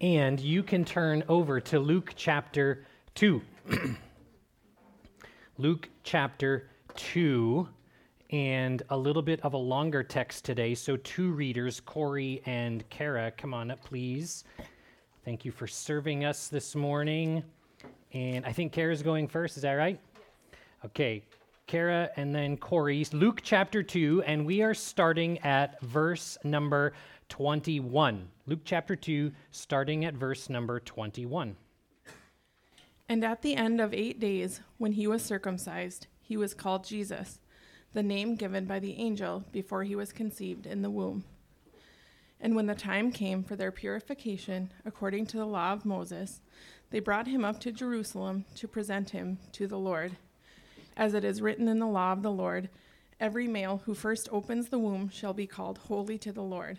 And you can turn over to Luke chapter 2. Luke chapter 2, and a little bit of a longer text today. So, two readers, Corey and Kara, come on up, please. Thank you for serving us this morning. And I think Kara's going first, is that right? Okay, Kara and then Corey. Luke chapter 2, and we are starting at verse number 21. Luke chapter 2, starting at verse number 21. And at the end of eight days, when he was circumcised, he was called Jesus, the name given by the angel before he was conceived in the womb. And when the time came for their purification, according to the law of Moses, they brought him up to Jerusalem to present him to the Lord. As it is written in the law of the Lord, every male who first opens the womb shall be called holy to the Lord,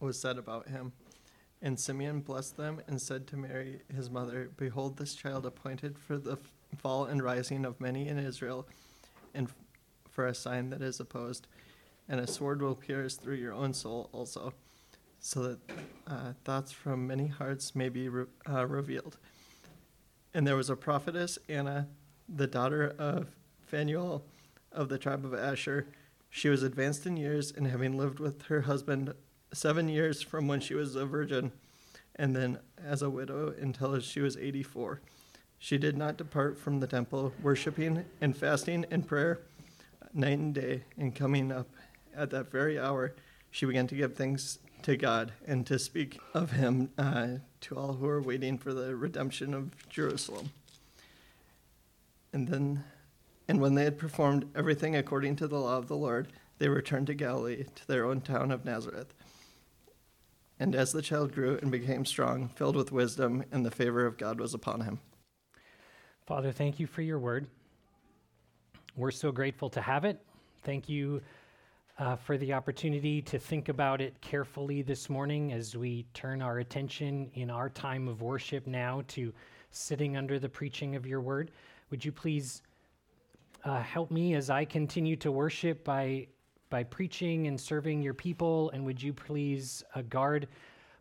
was said about him. And Simeon blessed them and said to Mary, his mother, Behold, this child appointed for the fall and rising of many in Israel, and for a sign that is opposed. And a sword will pierce through your own soul also, so that uh, thoughts from many hearts may be re- uh, revealed. And there was a prophetess, Anna, the daughter of Phanuel of the tribe of Asher. She was advanced in years, and having lived with her husband seven years from when she was a virgin, and then as a widow until she was 84. She did not depart from the temple, worshiping and fasting and prayer night and day, and coming up at that very hour, she began to give thanks to God and to speak of Him uh, to all who are waiting for the redemption of Jerusalem. And then, and when they had performed everything according to the law of the Lord, they returned to Galilee, to their own town of Nazareth. And as the child grew and became strong, filled with wisdom, and the favor of God was upon him. Father, thank you for your word. We're so grateful to have it. Thank you uh, for the opportunity to think about it carefully this morning as we turn our attention in our time of worship now to sitting under the preaching of your word. Would you please uh, help me as I continue to worship by by preaching and serving your people. And would you please uh, guard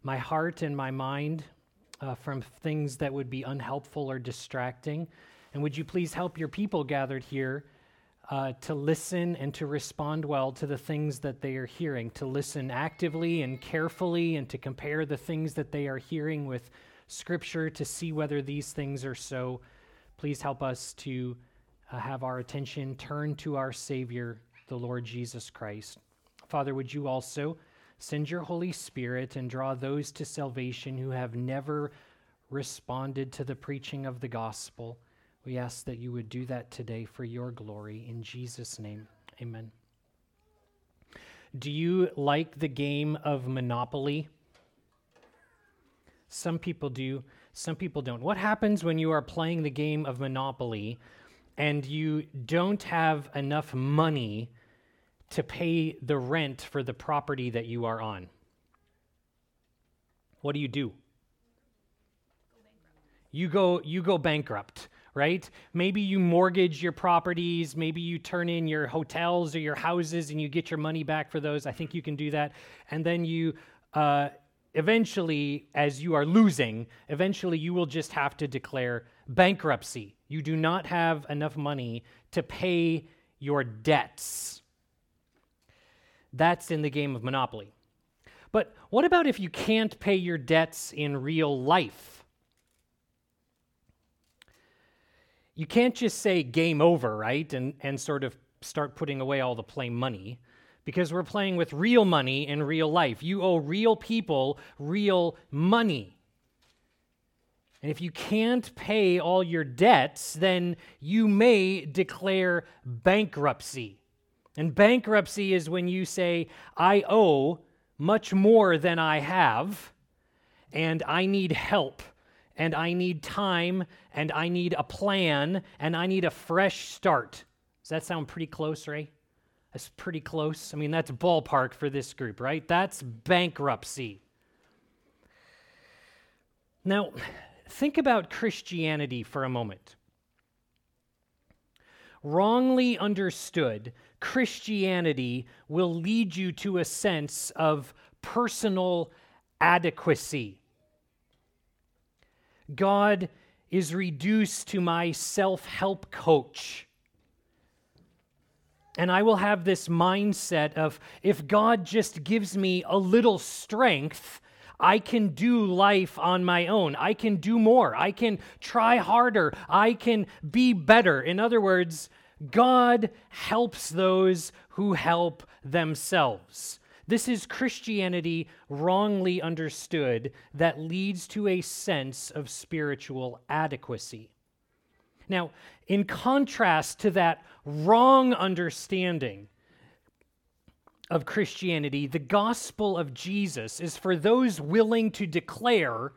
my heart and my mind uh, from things that would be unhelpful or distracting? And would you please help your people gathered here uh, to listen and to respond well to the things that they are hearing, to listen actively and carefully, and to compare the things that they are hearing with Scripture to see whether these things are so. Please help us to uh, have our attention turned to our Savior the Lord Jesus Christ. Father, would you also send your Holy Spirit and draw those to salvation who have never responded to the preaching of the gospel? We ask that you would do that today for your glory. In Jesus' name, amen. Do you like the game of Monopoly? Some people do, some people don't. What happens when you are playing the game of Monopoly and you don't have enough money to pay the rent for the property that you are on. What do you do? You go you go bankrupt, right? Maybe you mortgage your properties, maybe you turn in your hotels or your houses and you get your money back for those. I think you can do that. And then you uh, eventually, as you are losing, eventually you will just have to declare bankruptcy. You do not have enough money to pay your debts. That's in the game of Monopoly. But what about if you can't pay your debts in real life? you can't just say game over, right? And, and sort of start putting away all the play money because we're playing with real money in real life. You owe real people real money. And if you can't pay all your debts, then you may declare bankruptcy. And bankruptcy is when you say, I owe much more than I have, and I need help, and I need time, and I need a plan, and I need a fresh start. Does that sound pretty close, Ray? That's pretty close. I mean, that's ballpark for this group, right? That's bankruptcy. Now, think about Christianity for a moment. Wrongly understood, Christianity will lead you to a sense of personal adequacy. God is reduced to my self help coach. And I will have this mindset of if God just gives me a little strength, I can do life on my own. I can do more. I can try harder. I can be better. In other words, God helps those who help themselves. This is Christianity wrongly understood that leads to a sense of spiritual adequacy. Now, in contrast to that wrong understanding of Christianity, the gospel of Jesus is for those willing to declare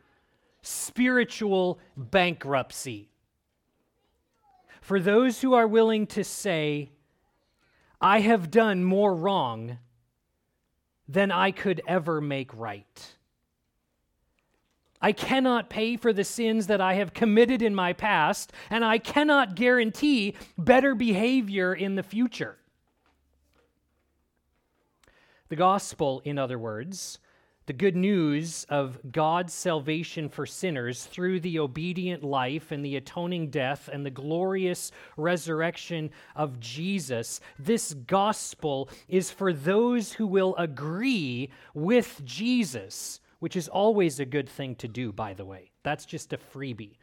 spiritual bankruptcy. For those who are willing to say, I have done more wrong than I could ever make right. I cannot pay for the sins that I have committed in my past, and I cannot guarantee better behavior in the future. The gospel, in other words, the good news of God's salvation for sinners through the obedient life and the atoning death and the glorious resurrection of Jesus, this gospel is for those who will agree with Jesus which is always a good thing to do, by the way. That's just a freebie.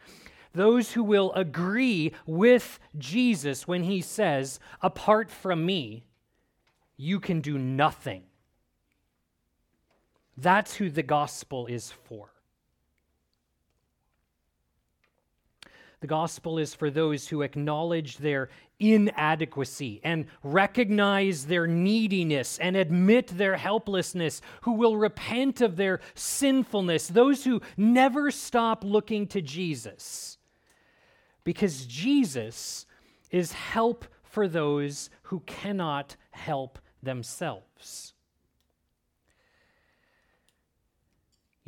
Those who will agree with Jesus when he says, Apart from me, you can do nothing. That's who the gospel is for. The gospel is for those who acknowledge their inadequacy and recognize their neediness and admit their helplessness, who will repent of their sinfulness, those who never stop looking to Jesus. Because Jesus is help for those who cannot help themselves.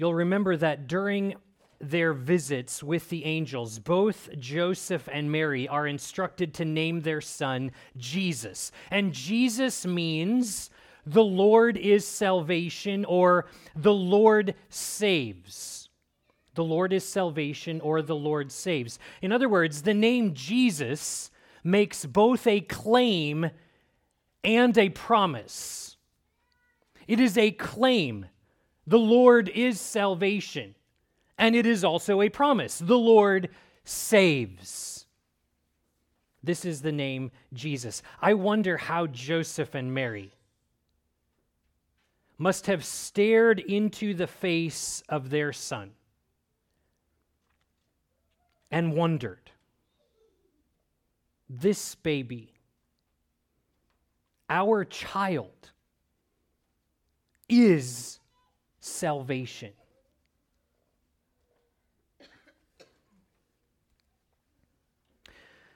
You'll remember that during their visits with the angels, both Joseph and Mary are instructed to name their son Jesus. And Jesus means the Lord is salvation or the Lord saves. The Lord is salvation or the Lord saves. In other words, the name Jesus makes both a claim and a promise. It is a claim. The Lord is salvation. And it is also a promise the Lord saves. This is the name Jesus. I wonder how Joseph and Mary must have stared into the face of their son and wondered this baby, our child, is salvation.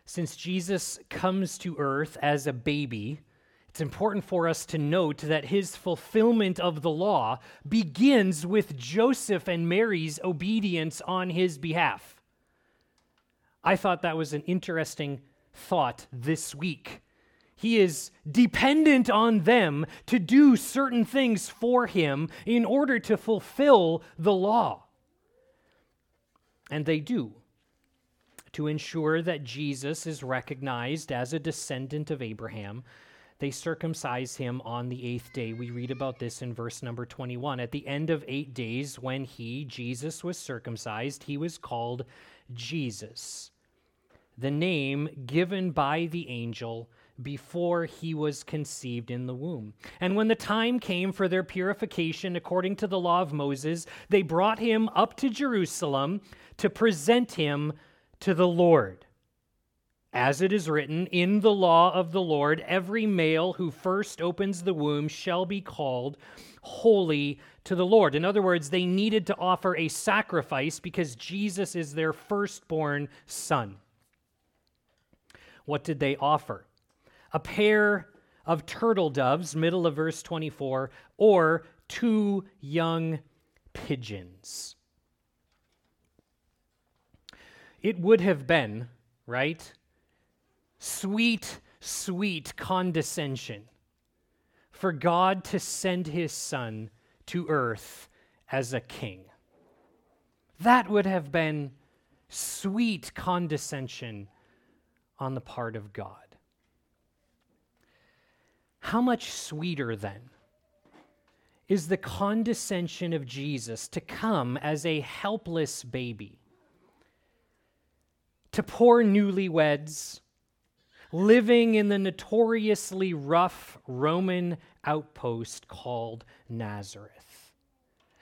Since Jesus comes to earth as a baby, it's important for us to note that his fulfillment of the law begins with Joseph and Mary's obedience on his behalf. I thought that was an interesting thought this week. He is dependent on them to do certain things for him in order to fulfill the law. And they do to ensure that Jesus is recognized as a descendant of Abraham, they circumcise him on the eighth day. We read about this in verse number 21. At the end of eight days, when he, Jesus, was circumcised, he was called Jesus, the name given by the angel before he was conceived in the womb. And when the time came for their purification according to the law of Moses, they brought him up to Jerusalem to present him to the Lord. As it is written in the law of the Lord, every male who first opens the womb shall be called holy to the Lord. In other words, they needed to offer a sacrifice because Jesus is their firstborn son. What did they offer? A pair of turtle doves, middle of verse 24, or two young pigeons. It would have been, right? Sweet, sweet condescension for God to send his son to earth as a king. That would have been sweet condescension on the part of God. How much sweeter, then, is the condescension of Jesus to come as a helpless baby, to poor newlyweds living in the notoriously rough Roman outpost called Nazareth.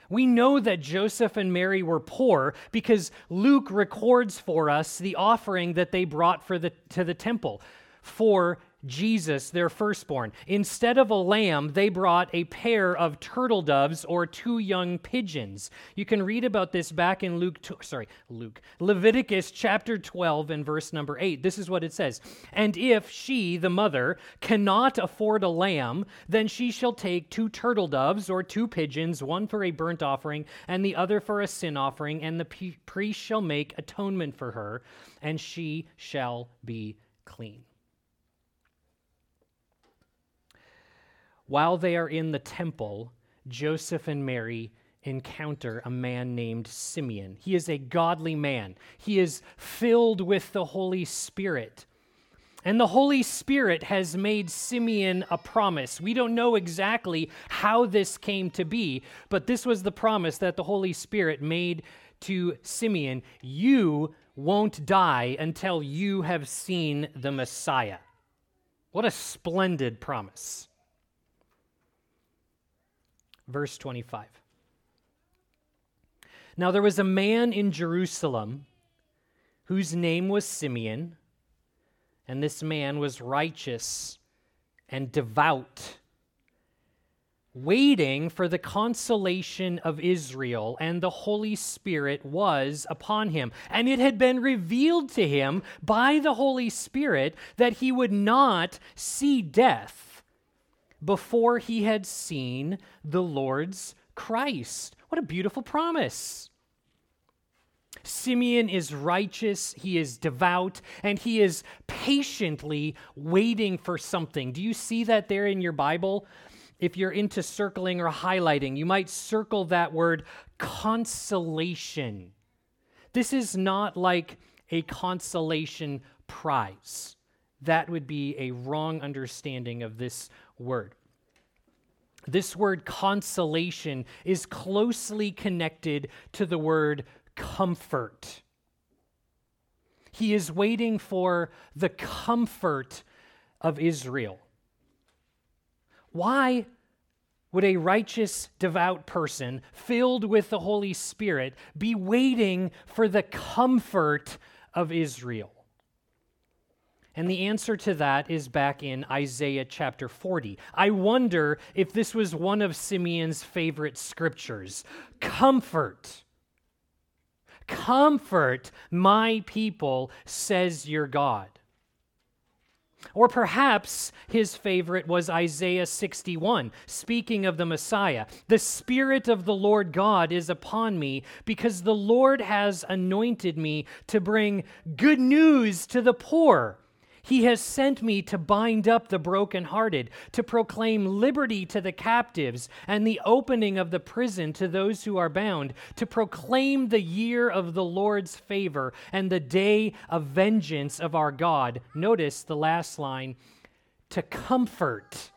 We know that Joseph and Mary were poor because Luke records for us the offering that they brought for the, to the temple for Jesus, their firstborn. Instead of a lamb, they brought a pair of turtle doves or two young pigeons. You can read about this back in Luke, sorry, Luke, Leviticus chapter 12 and verse number 8. This is what it says And if she, the mother, cannot afford a lamb, then she shall take two turtle doves or two pigeons, one for a burnt offering and the other for a sin offering, and the priest shall make atonement for her, and she shall be clean. While they are in the temple, Joseph and Mary encounter a man named Simeon. He is a godly man, he is filled with the Holy Spirit. And the Holy Spirit has made Simeon a promise. We don't know exactly how this came to be, but this was the promise that the Holy Spirit made to Simeon You won't die until you have seen the Messiah. What a splendid promise. Verse 25. Now there was a man in Jerusalem whose name was Simeon, and this man was righteous and devout, waiting for the consolation of Israel, and the Holy Spirit was upon him. And it had been revealed to him by the Holy Spirit that he would not see death before he had seen the Lord's Christ. What a beautiful promise. Simeon is righteous, he is devout, and he is patiently waiting for something. Do you see that there in your Bible? If you're into circling or highlighting, you might circle that word consolation. This is not like a consolation prize. That would be a wrong understanding of this word. This word consolation is closely connected to the word comfort. He is waiting for the comfort of Israel. Why would a righteous, devout person filled with the Holy Spirit be waiting for the comfort of Israel? And the answer to that is back in Isaiah chapter 40. I wonder if this was one of Simeon's favorite scriptures. Comfort. Comfort my people, says your God. Or perhaps his favorite was Isaiah 61, speaking of the Messiah. The Spirit of the Lord God is upon me because the Lord has anointed me to bring good news to the poor. He has sent me to bind up the brokenhearted, to proclaim liberty to the captives, and the opening of the prison to those who are bound, to proclaim the year of the Lord's favor and the day of vengeance of our God. Notice the last line to comfort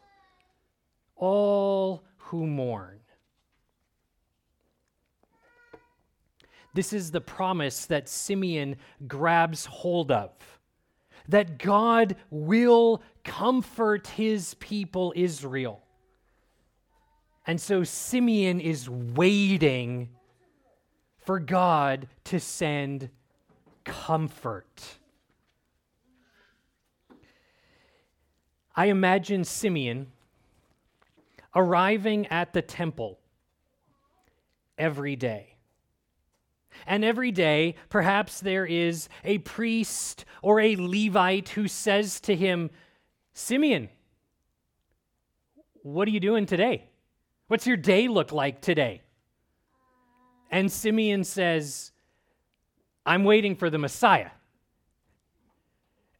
all who mourn. This is the promise that Simeon grabs hold of that God will comfort his people Israel. And so Simeon is waiting for God to send comfort. I imagine Simeon arriving at the temple every day. And every day, perhaps there is a priest or a Levite who says to him, Simeon, what are you doing today? What's your day look like today? And Simeon says, I'm waiting for the Messiah.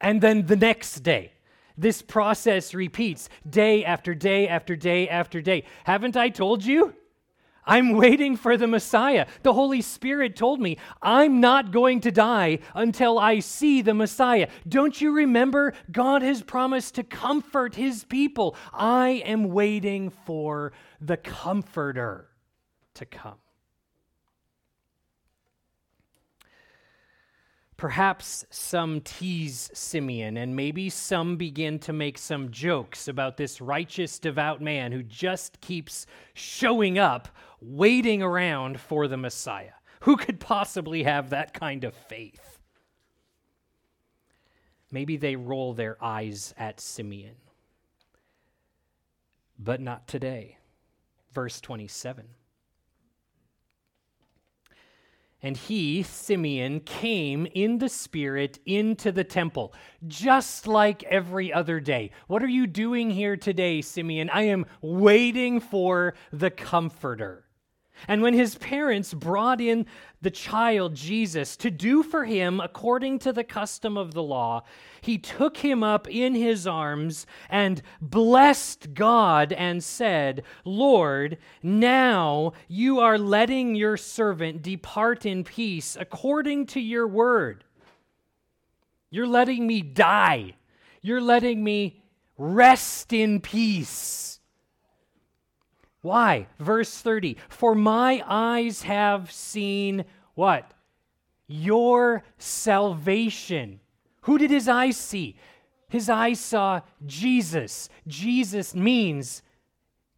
And then the next day, this process repeats day after day after day after day. Haven't I told you? I'm waiting for the Messiah. The Holy Spirit told me I'm not going to die until I see the Messiah. Don't you remember? God has promised to comfort his people. I am waiting for the Comforter to come. Perhaps some tease Simeon, and maybe some begin to make some jokes about this righteous, devout man who just keeps showing up, waiting around for the Messiah. Who could possibly have that kind of faith? Maybe they roll their eyes at Simeon. But not today. Verse 27. And he, Simeon, came in the Spirit into the temple, just like every other day. What are you doing here today, Simeon? I am waiting for the Comforter. And when his parents brought in the child Jesus to do for him according to the custom of the law, he took him up in his arms and blessed God and said, Lord, now you are letting your servant depart in peace according to your word. You're letting me die. You're letting me rest in peace why? Verse 30 For my eyes have seen what? Your salvation. Who did his eyes see? His eyes saw Jesus. Jesus means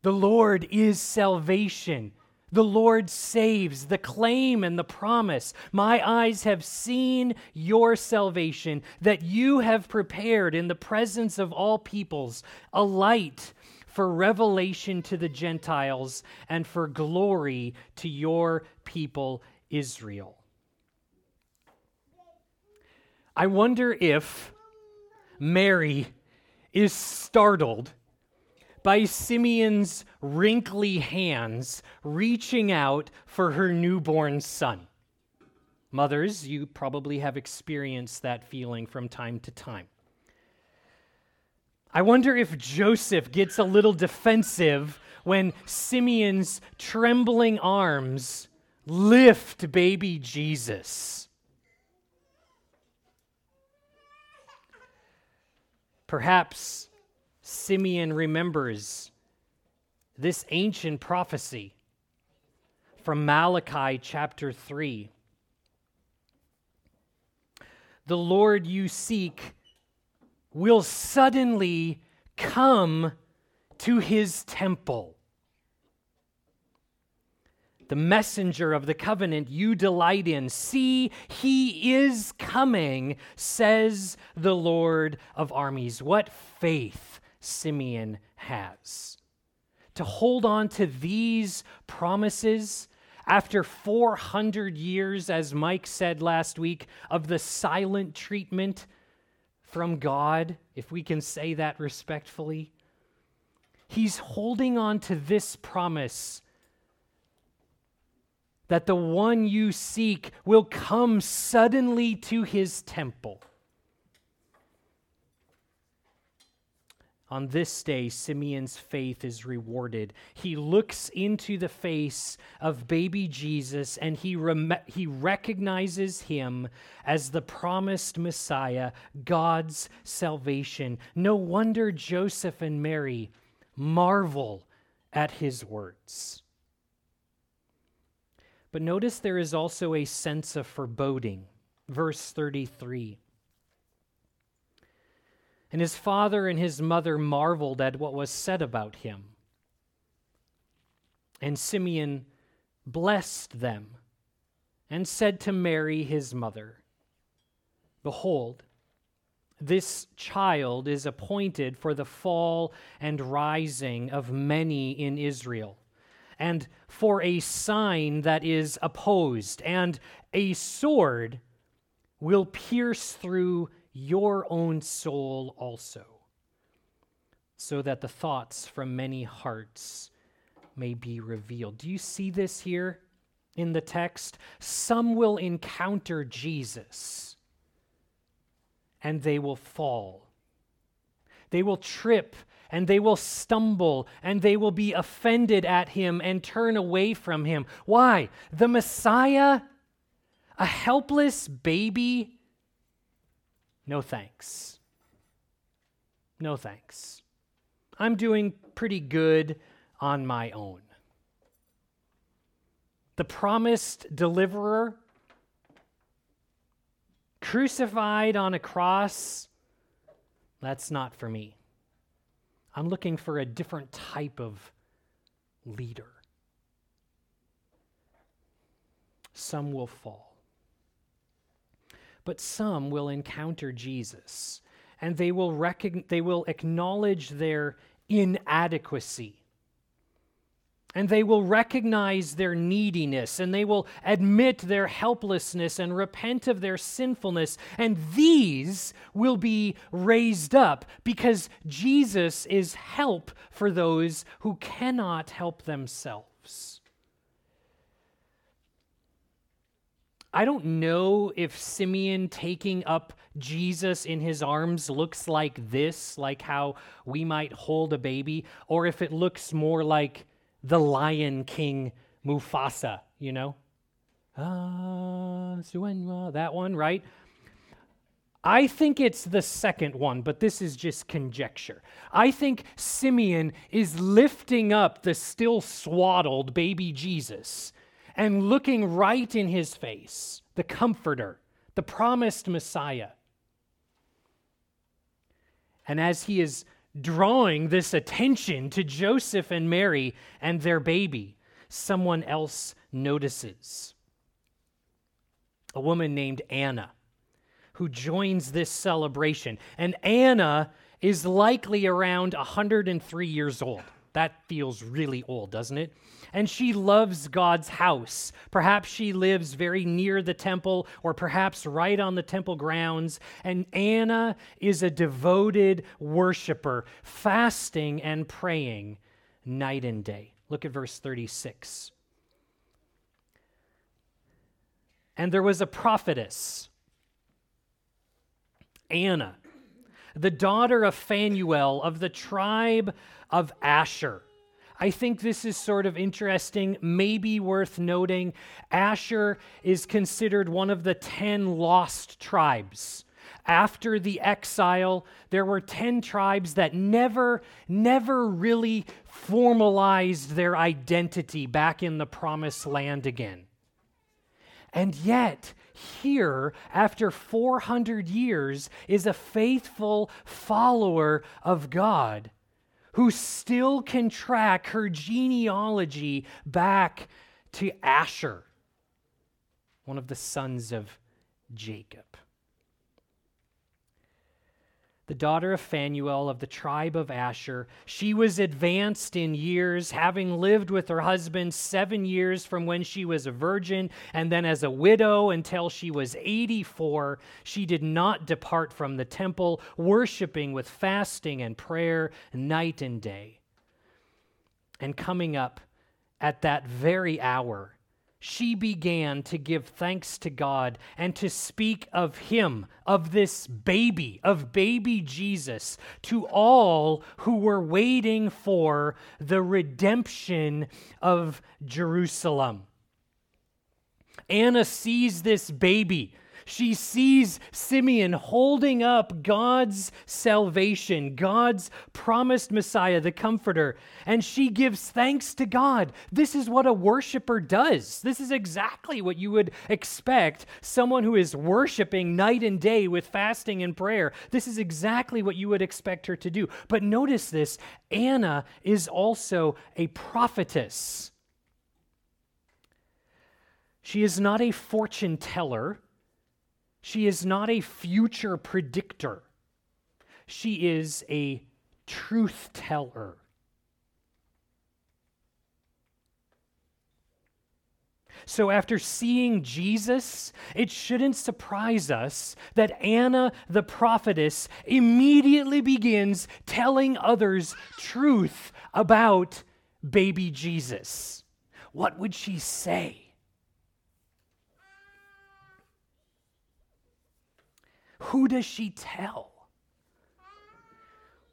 the Lord is salvation. The Lord saves, the claim and the promise. My eyes have seen your salvation that you have prepared in the presence of all peoples, a light for revelation to the Gentiles and for glory to your people Israel. I wonder if Mary is startled by Simeon's wrinkly hands reaching out for her newborn son. Mothers, you probably have experienced that feeling from time to time. I wonder if Joseph gets a little defensive when Simeon's trembling arms lift baby Jesus. Perhaps Simeon remembers this ancient prophecy from Malachi chapter 3. The Lord you seek will suddenly come to his temple. The messenger of the covenant you delight in. See, he is coming, says the Lord of armies. What faith Simeon has. To hold on to these promises after 400 years, as Mike said last week, of the silent treatment from God, if we can say that respectfully. He's holding on to this promise that the one you seek will come suddenly to his temple. On this day, Simeon's faith is rewarded. He looks into the face of baby Jesus and he, rem- he recognizes him as the promised Messiah, God's salvation. No wonder Joseph and Mary marvel at his words. But notice there is also a sense of foreboding. Verse 33. And his father and his mother marveled at what was said about him. And Simeon blessed them and said to Mary, his mother, Behold, this child is appointed for the fall and rising of many in Israel, and for a sign that is opposed, and a sword will pierce through your own soul also, so that the thoughts from many hearts may be revealed. Do you see this here in the text? Some will encounter Jesus and they will fall. They will trip and they will stumble and they will be offended at him and turn away from him. Why? The Messiah, a helpless baby? No thanks. No thanks. I'm doing pretty good on my own. The promised deliverer crucified on a cross, that's not for me. I'm looking for a different type of leader. Some will fall, but some will encounter Jesus and they will, recogn- they will acknowledge their inadequacy and they will recognize their neediness and they will admit their helplessness and repent of their sinfulness. And these will be raised up because Jesus is help for those who cannot help themselves. I don't know if Simeon taking up Jesus in his arms looks like this, like how we might hold a baby, or if it looks more like the Lion King Mufasa, you know? Ah, that one, right? I think it's the second one, but this is just conjecture. I think Simeon is lifting up the still swaddled baby Jesus and looking right in his face, the Comforter, the promised Messiah. And as he is drawing this attention to Joseph and Mary and their baby, someone else notices. A woman named Anna who joins this celebration. And Anna is likely around 103 years old. That feels really old, doesn't it? and she loves God's house. Perhaps she lives very near the temple or perhaps right on the temple grounds. And Anna is a devoted worshiper, fasting and praying night and day. Look at verse 36. And there was a prophetess, Anna, the daughter of Phanuel of the tribe of Asher. I think this is sort of interesting, maybe worth noting. Asher is considered one of the 10 lost tribes. After the exile, there were 10 tribes that never, never really formalized their identity back in the promised land again. And yet, here, after 400 years, is a faithful follower of God who still can track her genealogy back to Asher, one of the sons of Jacob the daughter of Phanuel of the tribe of Asher. She was advanced in years, having lived with her husband seven years from when she was a virgin, and then as a widow until she was 84. She did not depart from the temple, worshiping with fasting and prayer night and day. And coming up at that very hour, she began to give thanks to God and to speak of Him, of this baby, of baby Jesus, to all who were waiting for the redemption of Jerusalem. Anna sees this baby She sees Simeon holding up God's salvation, God's promised Messiah, the Comforter, and she gives thanks to God. This is what a worshiper does. This is exactly what you would expect someone who is worshiping night and day with fasting and prayer. This is exactly what you would expect her to do. But notice this Anna is also a prophetess. She is not a fortune teller. She is not a future predictor. She is a truth teller. So, after seeing Jesus, it shouldn't surprise us that Anna the prophetess immediately begins telling others truth about baby Jesus. What would she say? Who does she tell?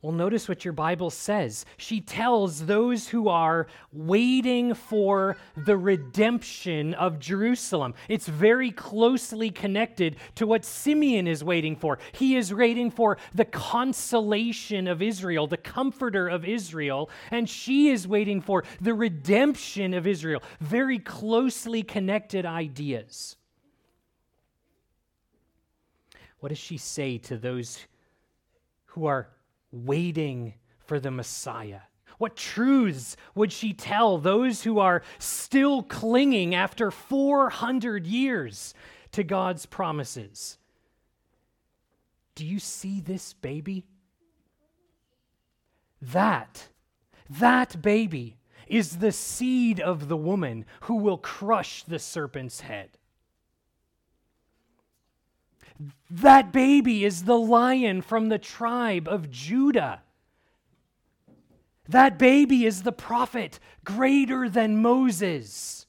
Well, notice what your Bible says. She tells those who are waiting for the redemption of Jerusalem. It's very closely connected to what Simeon is waiting for. He is waiting for the consolation of Israel, the comforter of Israel, and she is waiting for the redemption of Israel. Very closely connected ideas. What does she say to those who are waiting for the Messiah? What truths would she tell those who are still clinging after 400 years to God's promises? Do you see this baby? That, that baby is the seed of the woman who will crush the serpent's head. That baby is the lion from the tribe of Judah. That baby is the prophet greater than Moses.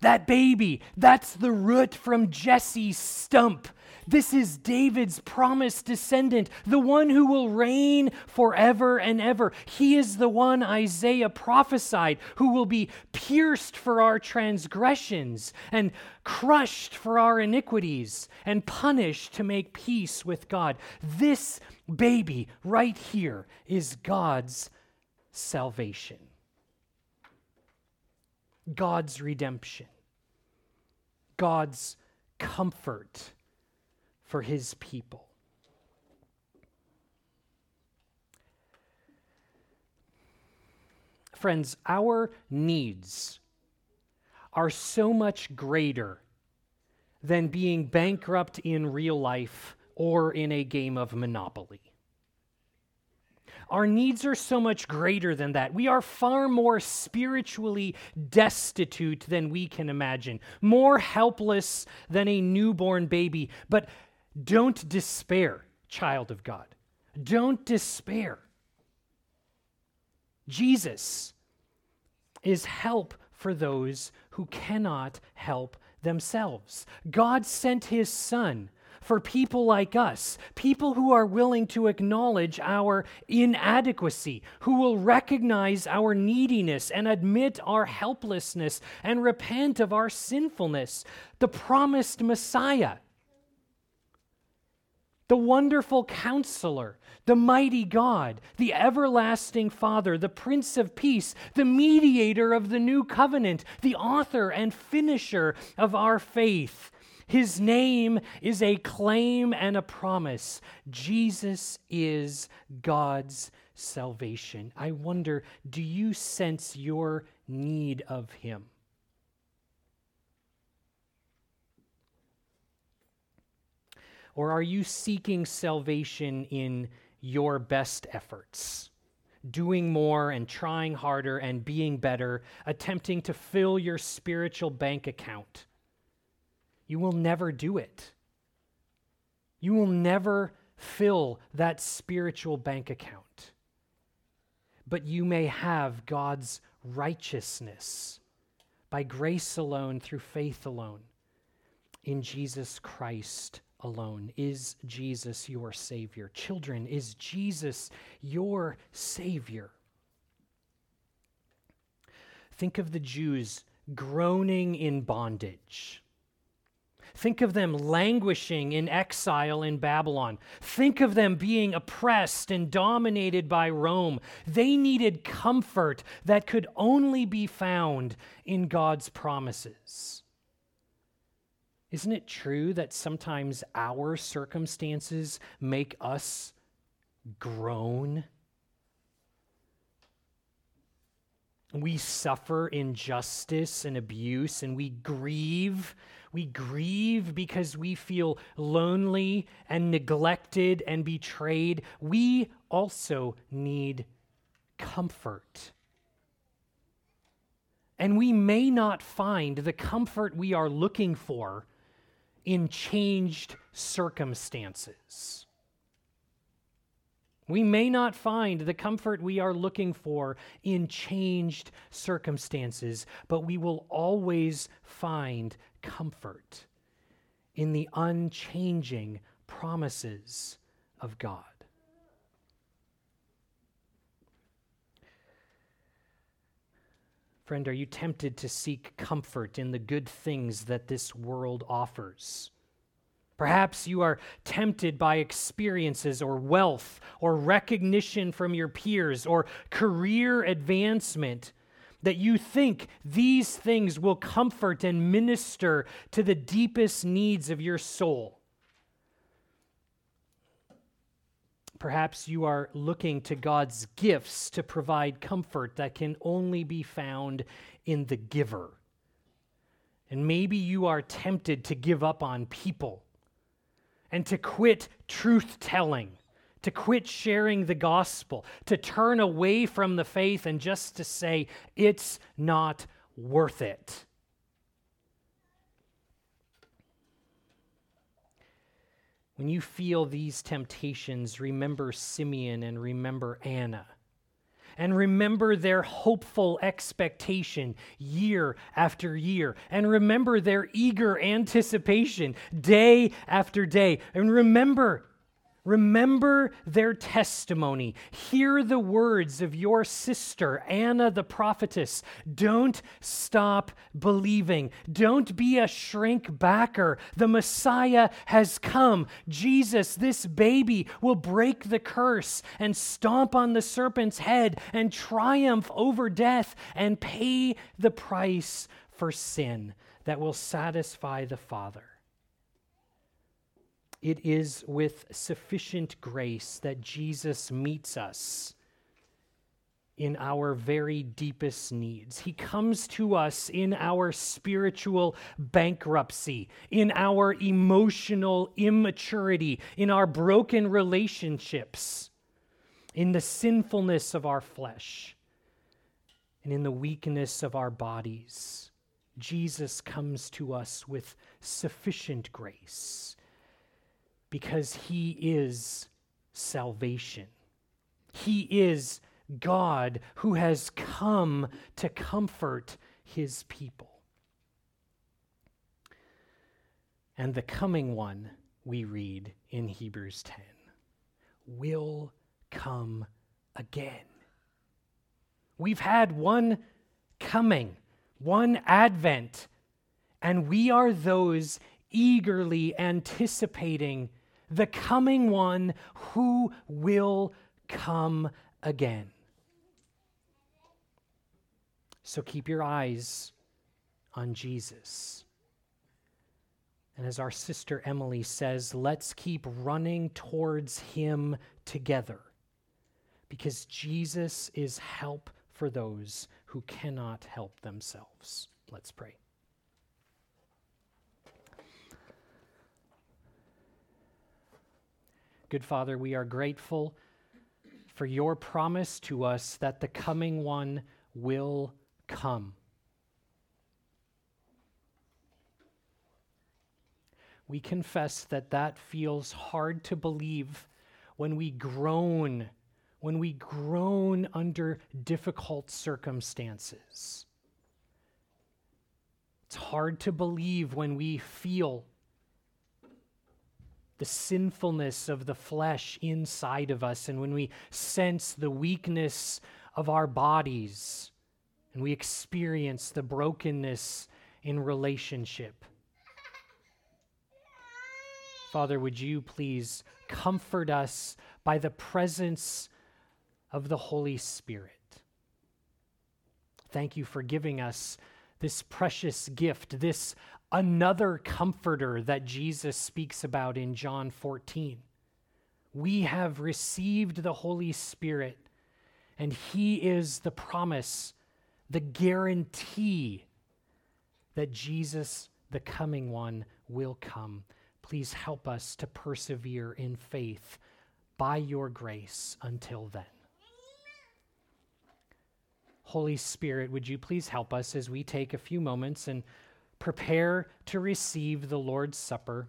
That baby, that's the root from Jesse's stump this is David's promised descendant, the one who will reign forever and ever. He is the one Isaiah prophesied, who will be pierced for our transgressions and crushed for our iniquities and punished to make peace with God. This baby right here is God's salvation, God's redemption, God's comfort for his people. Friends, our needs are so much greater than being bankrupt in real life or in a game of Monopoly. Our needs are so much greater than that. We are far more spiritually destitute than we can imagine, more helpless than a newborn baby. But don't despair, child of God. Don't despair. Jesus is help for those who cannot help themselves. God sent his Son for people like us, people who are willing to acknowledge our inadequacy, who will recognize our neediness and admit our helplessness and repent of our sinfulness. The promised Messiah the wonderful counselor, the mighty God, the everlasting Father, the Prince of Peace, the mediator of the new covenant, the author and finisher of our faith. His name is a claim and a promise. Jesus is God's salvation. I wonder, do you sense your need of him? Or are you seeking salvation in your best efforts? Doing more and trying harder and being better, attempting to fill your spiritual bank account. You will never do it. You will never fill that spiritual bank account. But you may have God's righteousness by grace alone, through faith alone, in Jesus Christ alone. Is Jesus your Savior? Children, is Jesus your Savior? Think of the Jews groaning in bondage. Think of them languishing in exile in Babylon. Think of them being oppressed and dominated by Rome. They needed comfort that could only be found in God's promises. Isn't it true that sometimes our circumstances make us groan? We suffer injustice and abuse, and we grieve we grieve because we feel lonely and neglected and betrayed. We also need comfort. And we may not find the comfort we are looking for in changed circumstances. We may not find the comfort we are looking for in changed circumstances, but we will always find comfort in the unchanging promises of God. Friend, are you tempted to seek comfort in the good things that this world offers? Perhaps you are tempted by experiences or wealth or recognition from your peers or career advancement that you think these things will comfort and minister to the deepest needs of your soul. Perhaps you are looking to God's gifts to provide comfort that can only be found in the giver. And maybe you are tempted to give up on people and to quit truth telling to quit sharing the gospel, to turn away from the faith and just to say, it's not worth it. When you feel these temptations, remember Simeon and remember Anna. And remember their hopeful expectation year after year. And remember their eager anticipation day after day. And remember Remember their testimony. Hear the words of your sister, Anna the prophetess. Don't stop believing. Don't be a shrink backer. The Messiah has come. Jesus, this baby, will break the curse and stomp on the serpent's head and triumph over death and pay the price for sin that will satisfy the Father. It is with sufficient grace that Jesus meets us in our very deepest needs. He comes to us in our spiritual bankruptcy, in our emotional immaturity, in our broken relationships, in the sinfulness of our flesh, and in the weakness of our bodies. Jesus comes to us with sufficient grace because he is salvation. He is God who has come to comfort his people. And the coming one, we read in Hebrews 10, will come again. We've had one coming, one advent, and we are those eagerly anticipating the coming one who will come again. So keep your eyes on Jesus. And as our sister Emily says, let's keep running towards him together because Jesus is help for those who cannot help themselves. Let's pray. Good Father, we are grateful for your promise to us that the coming one will come. We confess that that feels hard to believe when we groan, when we groan under difficult circumstances. It's hard to believe when we feel the sinfulness of the flesh inside of us, and when we sense the weakness of our bodies, and we experience the brokenness in relationship. Father, would you please comfort us by the presence of the Holy Spirit? Thank you for giving us this precious gift, this another comforter that Jesus speaks about in John 14. We have received the Holy Spirit, and He is the promise, the guarantee that Jesus, the coming one, will come. Please help us to persevere in faith by your grace until then. Holy Spirit, would you please help us as we take a few moments and prepare to receive the Lord's Supper?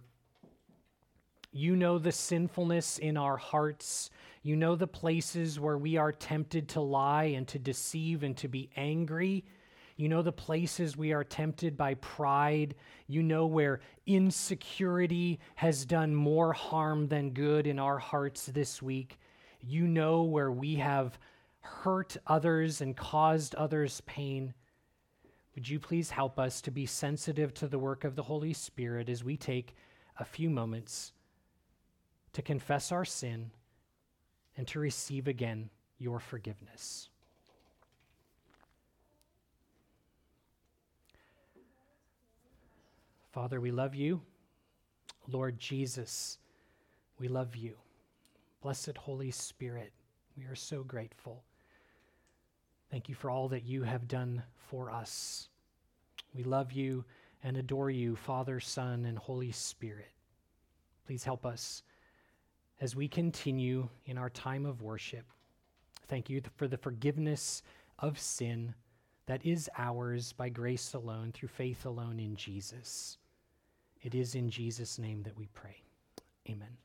You know the sinfulness in our hearts. You know the places where we are tempted to lie and to deceive and to be angry you know the places we are tempted by pride. You know where insecurity has done more harm than good in our hearts this week. You know where we have hurt others and caused others pain. Would you please help us to be sensitive to the work of the Holy Spirit as we take a few moments to confess our sin and to receive again your forgiveness? Father, we love you. Lord Jesus, we love you. Blessed Holy Spirit, we are so grateful. Thank you for all that you have done for us. We love you and adore you, Father, Son, and Holy Spirit. Please help us as we continue in our time of worship. Thank you for the forgiveness of sin that is ours by grace alone, through faith alone in Jesus. It is in Jesus' name that we pray. Amen.